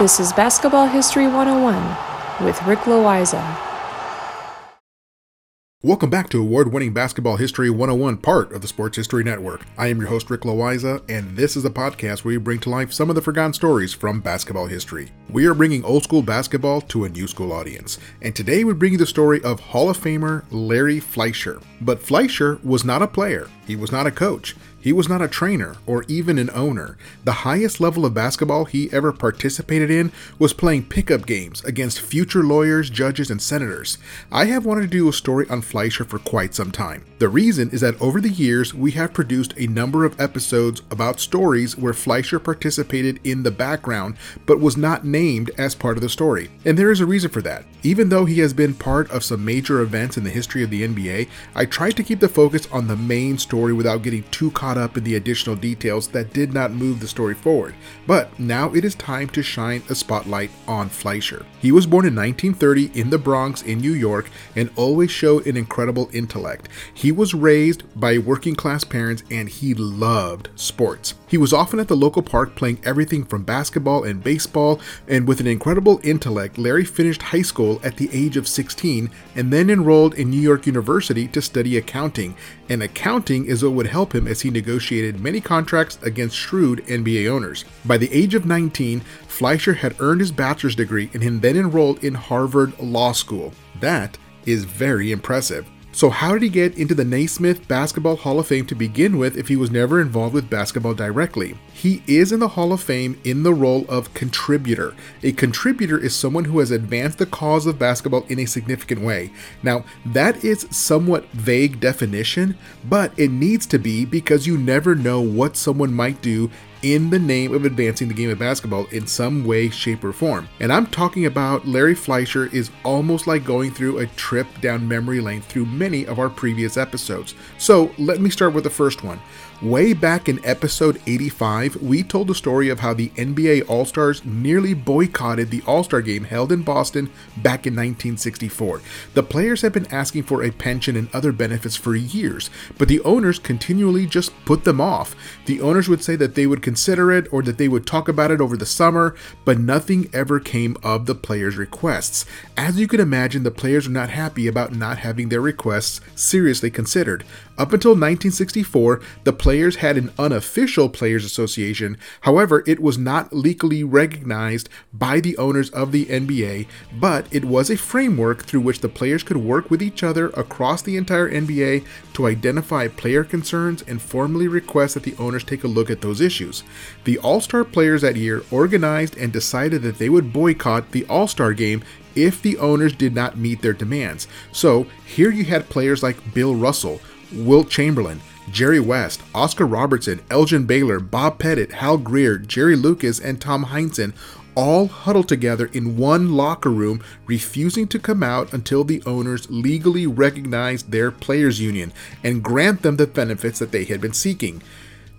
This is Basketball History 101 with Rick Loayza. Welcome back to Award winning Basketball History 101, part of the Sports History Network. I am your host, Rick Loayza, and this is a podcast where we bring to life some of the forgotten stories from basketball history. We are bringing old school basketball to a new school audience, and today we bring you the story of Hall of Famer Larry Fleisher. But Fleisher was not a player, he was not a coach. He was not a trainer or even an owner. The highest level of basketball he ever participated in was playing pickup games against future lawyers, judges, and senators. I have wanted to do a story on Fleisher for quite some time. The reason is that over the years, we have produced a number of episodes about stories where Fleisher participated in the background but was not named as part of the story. And there is a reason for that. Even though he has been part of some major events in the history of the NBA, I tried to keep the focus on the main story without getting too caught up in the additional details that did not move the story forward. But now it is time to shine a spotlight on Fleisher. He was born in 1930 in the Bronx in New York and always showed an incredible intellect. He was raised by working class parents and he loved sports. He was often at the local park playing everything from basketball and baseball, and with an incredible intellect, Larry finished high school at the age of 16 and then enrolled in New York University to study accounting. And accounting is what would help him as he negotiated many contracts against shrewd NBA owners. By the age of 19, Fleisher had earned his bachelor's degree and then enrolled in Harvard Law School. That is very impressive. So, how did he get into the Naismith Basketball Hall of Fame to begin with if he was never involved with basketball directly? He is in the Hall of Fame in the role of contributor. A contributor is someone who has advanced the cause of basketball in a significant way. Now, that is somewhat vague definition, but it needs to be because you never know what someone might do in the name of advancing the game of basketball in some way, shape, or form. And I'm talking about Larry Fleisher is almost like going through a trip down memory lane through many of our previous episodes. So let me start with the first one. Way back in episode 85, we told the story of how the NBA All Stars nearly boycotted the All Star game held in Boston back in 1964. The players had been asking for a pension and other benefits for years, but the owners continually just put them off. The owners would say that they would consider it or that they would talk about it over the summer, but nothing ever came of the players' requests. As you can imagine, the players were not happy about not having their requests seriously considered. Up until 1964, the players had an unofficial players association. However, it was not legally recognized by the owners of the NBA, but it was a framework through which the players could work with each other across the entire NBA to identify player concerns and formally request that the owners take a look at those issues. The All Star players that year organized and decided that they would boycott the All Star game if the owners did not meet their demands. So here you had players like Bill Russell, Wilt Chamberlain, Jerry West, Oscar Robertson, Elgin Baylor, Bob Pettit, Hal Greer, Jerry Lucas, and Tom Heinsohn all huddled together in one locker room, refusing to come out until the owners legally recognized their players' union and grant them the benefits that they had been seeking.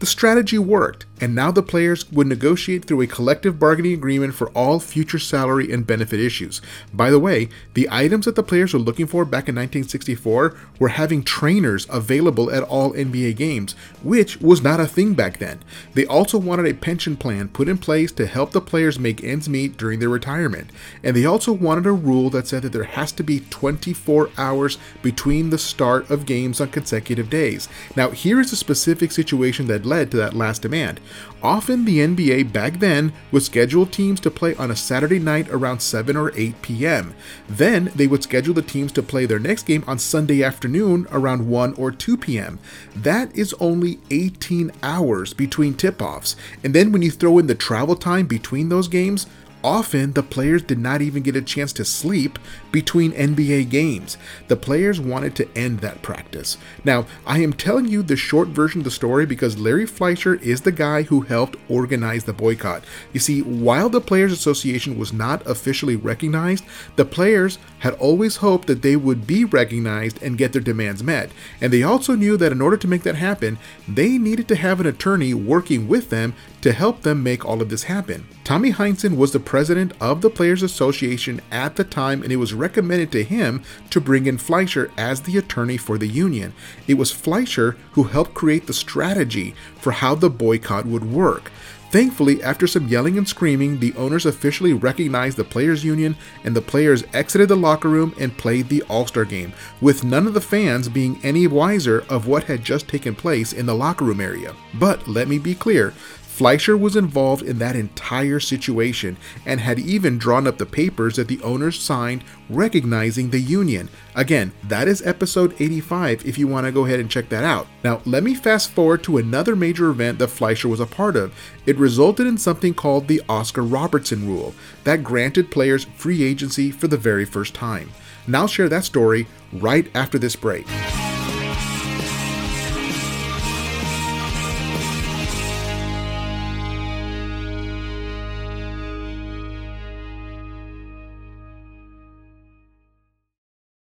The strategy worked, and now the players would negotiate through a collective bargaining agreement for all future salary and benefit issues. By the way, the items that the players were looking for back in 1964 were having trainers available at all NBA games, which was not a thing back then. They also wanted a pension plan put in place to help the players make ends meet during their retirement. And they also wanted a rule that said that there has to be 24 hours between the start of games on consecutive days. Now, here is a specific situation that led to that last demand. Often the NBA back then would schedule teams to play on a Saturday night around 7 or 8 p.m. Then they would schedule the teams to play their next game on Sunday afternoon around 1 or 2 p.m. That is only 18 hours between tip offs. And then when you throw in the travel time between those games, Often, the players did not even get a chance to sleep between NBA games. The players wanted to end that practice. Now, I am telling you the short version of the story because Larry Fleisher is the guy who helped organize the boycott. You see, while the Players Association was not officially recognized, the players had always hoped that they would be recognized and get their demands met. And they also knew that in order to make that happen, they needed to have an attorney working with them to help them make all of this happen. Tommy Heinsohn was the president of the Players Association at the time, and it was recommended to him to bring in Fleisher as the attorney for the union. It was Fleisher who helped create the strategy for how the boycott would work. Thankfully, after some yelling and screaming, the owners officially recognized the players' union and the players exited the locker room and played the All Star game, with none of the fans being any wiser of what had just taken place in the locker room area. But let me be clear Fleisher was involved in that entire situation and had even drawn up the papers that the owners signed recognizing the union. Again, that is episode 85 if you want to go ahead and check that out. Now, let me fast forward to another major event that Fleisher was a part of. It resulted in something called the Oscar Robertson Rule that granted players free agency for the very first time. Now, share that story right after this break.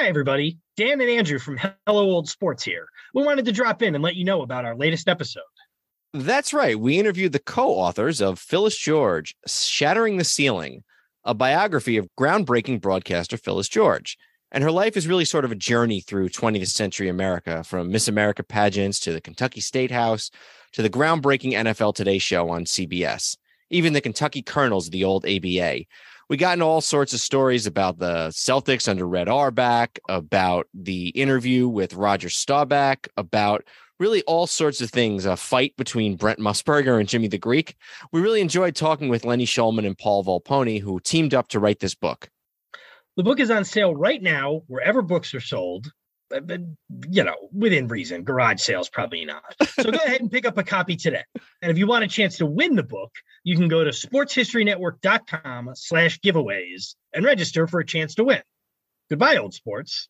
Hi, everybody. Dan and Andrew from Hello Old Sports here. We wanted to drop in and let you know about our latest episode. That's right. We interviewed the co authors of Phyllis George, Shattering the Ceiling, a biography of groundbreaking broadcaster Phyllis George. And her life is really sort of a journey through 20th century America, from Miss America pageants to the Kentucky State House to the groundbreaking NFL Today show on CBS, even the Kentucky Colonels of the old ABA we got into all sorts of stories about the Celtics under Red Auerbach, about the interview with Roger Staubach, about really all sorts of things. A fight between Brent Musburger and Jimmy the Greek. We really enjoyed talking with Lenny Shulman and Paul Volponi, who teamed up to write this book. The book is on sale right now wherever books are sold. Uh, you know, within reason. Garage sales, probably not. So go ahead and pick up a copy today. And if you want a chance to win the book, you can go to sportshistorynetwork.com slash giveaways and register for a chance to win. Goodbye, old sports.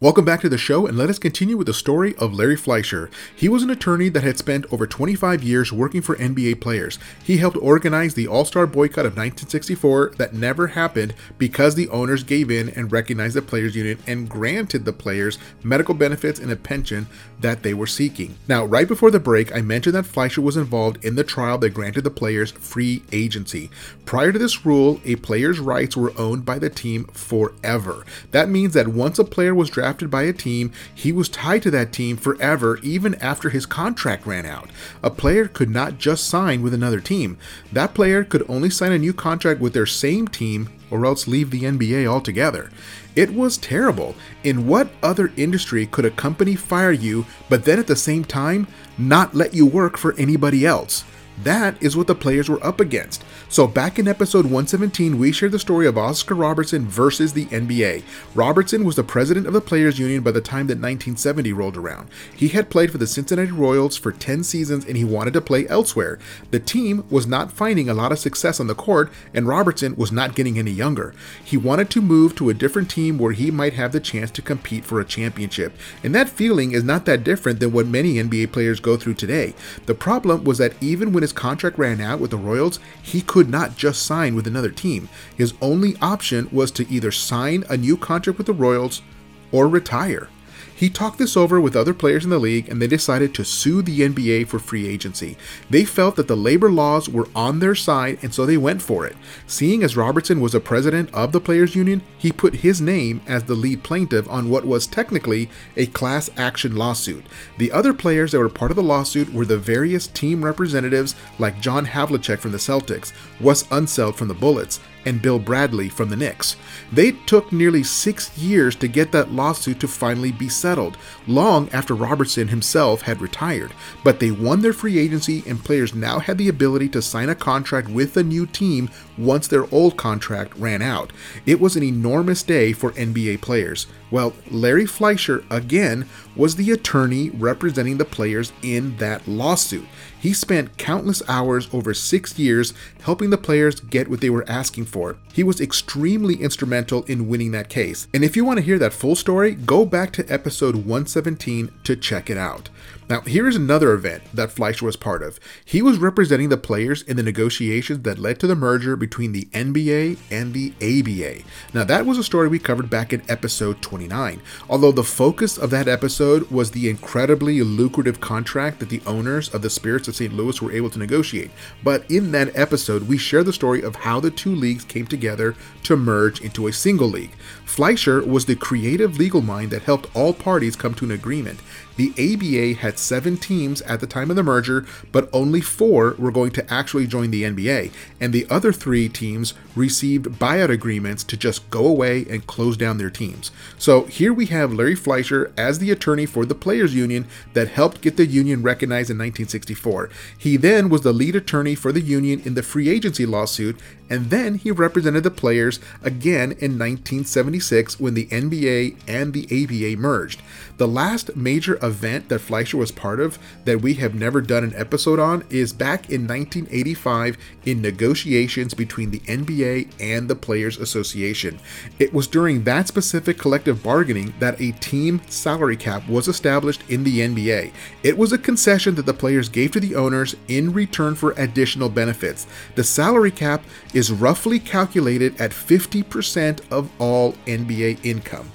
Welcome back to the show, and let us continue with the story of Larry Fleisher. He was an attorney that had spent over 25 years working for NBA players. He helped organize the All Star boycott of 1964 that never happened because the owners gave in and recognized the players' union and granted the players medical benefits and a pension that they were seeking. Now, right before the break, I mentioned that Fleisher was involved in the trial that granted the players free agency. Prior to this rule, a player's rights were owned by the team forever. That means that once a player was drafted, drafted by a team, he was tied to that team forever, even after his contract ran out. A player could not just sign with another team. That player could only sign a new contract with their same team or else leave the NBA altogether. It was terrible. In what other industry could a company fire you, but then at the same time, not let you work for anybody else? That is what the players were up against. So, back in episode 117, we shared the story of Oscar Robertson versus the NBA. Robertson was the president of the Players Union by the time that 1970 rolled around. He had played for the Cincinnati Royals for 10 seasons and he wanted to play elsewhere. The team was not finding a lot of success on the court, and Robertson was not getting any younger. He wanted to move to a different team where he might have the chance to compete for a championship. And that feeling is not that different than what many NBA players go through today. The problem was that even when his contract ran out with the Royals, he could not just sign with another team. His only option was to either sign a new contract with the Royals or retire. He talked this over with other players in the league and they decided to sue the NBA for free agency. They felt that the labor laws were on their side and so they went for it. Seeing as Robertson was a president of the Players Union, he put his name as the lead plaintiff on what was technically a class action lawsuit. The other players that were part of the lawsuit were the various team representatives like John Havlicek from the Celtics, Wes Unseld from the Bullets, and Bill Bradley from the Knicks. They took nearly six years to get that lawsuit to finally be settled, long after Robertson himself had retired. But they won their free agency, and players now had the ability to sign a contract with a new team once their old contract ran out. It was an enormous day for NBA players. Well, Larry Fleisher, again, was the attorney representing the players in that lawsuit. He spent countless hours over six years helping the players get what they were asking for. He was extremely instrumental in winning that case. And if you want to hear that full story, go back to episode 117 to check it out. Now, here is another event that Fleisher was part of. He was representing the players in the negotiations that led to the merger between the NBA and the ABA. Now, that was a story we covered back in episode 29, although the focus of that episode was the incredibly lucrative contract that the owners of the Spirits of St. Louis were able to negotiate. But in that episode, we share the story of how the two leagues came together to merge into a single league. Fleisher was the creative legal mind that helped all parties come to an agreement. The ABA had seven teams at the time of the merger, but only four were going to actually join the NBA, and the other three teams received buyout agreements to just go away and close down their teams. So here we have Larry Fleisher as the attorney for the Players Union that helped get the union recognized in 1964. He then was the lead attorney for the union in the free agency lawsuit, and then he represented the players again in 1976 when the NBA and the ABA merged. The last major event that Fleisher was part of that we have never done an episode on is back in 1985 in negotiations between the NBA and the Players Association. It was during that specific collective bargaining that a team salary cap was established in the NBA. It was a concession that the players gave to the owners in return for additional benefits. The salary cap is roughly calculated at 50% of all NBA income.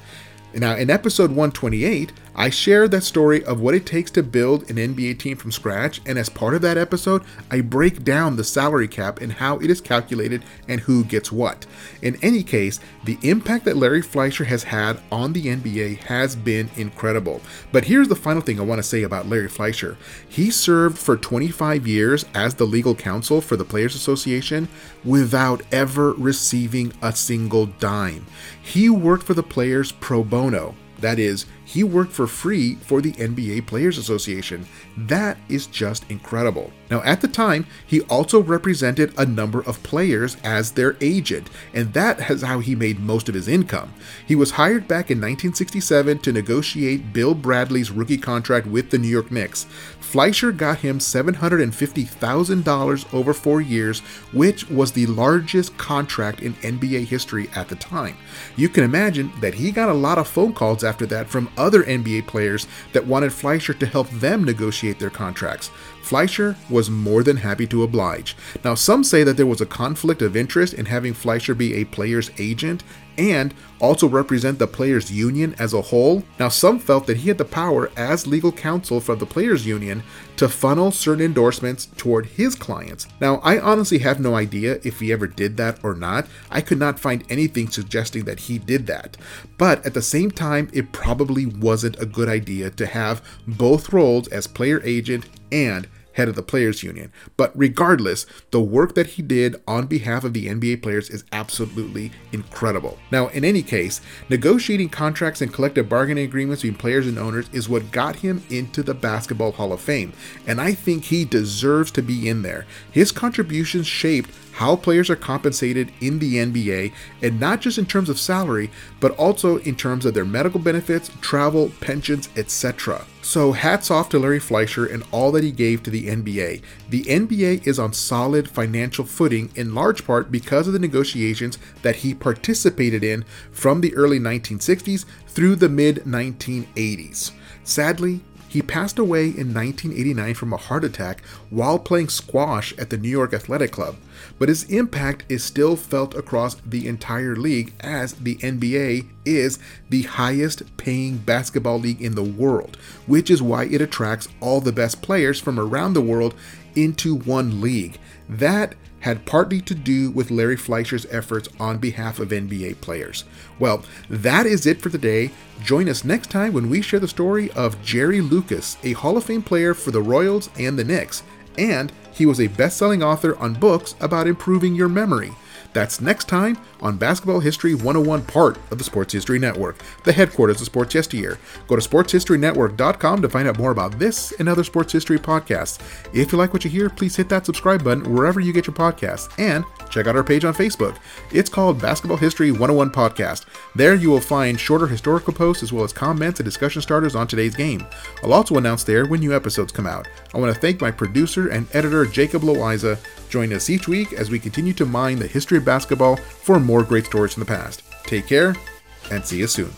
Now, in episode 128, I share that story of what it takes to build an NBA team from scratch, and as part of that episode, I break down the salary cap and how it is calculated and who gets what. In any case, the impact that Larry Fleisher has had on the NBA has been incredible. But here's the final thing I want to say about Larry Fleisher. He served for 25 years as the legal counsel for the Players Association without ever receiving a single dime. He worked for the players pro bono. That is, he worked for free for the NBA Players Association. That is just incredible. Now, at the time, he also represented a number of players as their agent, and that is how he made most of his income. He was hired back in 1967 to negotiate Bill Bradley's rookie contract with the New York Knicks. Fleisher got him $750,000 over four years, which was the largest contract in NBA history at the time. You can imagine that he got a lot of phone calls after that from other NBA players that wanted Fleisher to help them negotiate their contracts. Fleisher was more than happy to oblige. Now, some say that there was a conflict of interest in having Fleisher be a player's agent and also represent the players' union as a whole. Now, some felt that he had the power as legal counsel for the players' union to funnel certain endorsements toward his clients. Now, I honestly have no idea if he ever did that or not. I could not find anything suggesting that he did that. But at the same time, it probably wasn't a good idea to have both roles as player agent and head of the Players Union. But regardless, the work that he did on behalf of the NBA players is absolutely incredible. Now, in any case, negotiating contracts and collective bargaining agreements between players and owners is what got him into the Basketball Hall of Fame, and I think he deserves to be in there. His contributions shaped how players are compensated in the NBA, and not just in terms of salary, but also in terms of their medical benefits, travel, pensions, etc. So, hats off to Larry Fleisher and all that he gave to the NBA. The NBA is on solid financial footing in large part because of the negotiations that he participated in from the early 1960s through the mid 1980s. Sadly, He passed away in 1989 from a heart attack while playing squash at the New York Athletic Club, but his impact is still felt across the entire league as the NBA is the highest paying basketball league in the world, which is why it attracts all the best players from around the world into one league. That had partly to do with Larry Fleisher's efforts on behalf of NBA players. Well, that is it for today. Join us next time when we share the story of Jerry Lucas, a Hall of Fame player for the Royals and the Knicks, and he was a best selling author on books about improving your memory. That's next time on Basketball History 101, part of the Sports History Network, the headquarters of Sports Yesteryear. Go to sportshistorynetwork.com to find out more about this and other sports history podcasts. If you like what you hear, please hit that subscribe button wherever you get your podcasts and check out our page on Facebook. It's called Basketball History 101 Podcast. There you will find shorter historical posts as well as comments and discussion starters on today's game. I'll also announce there when new episodes come out. I want to thank my producer and editor, Jacob Loayza. Join us each week as we continue to mine the history of basketball for more great stories from the past. Take care and see you soon.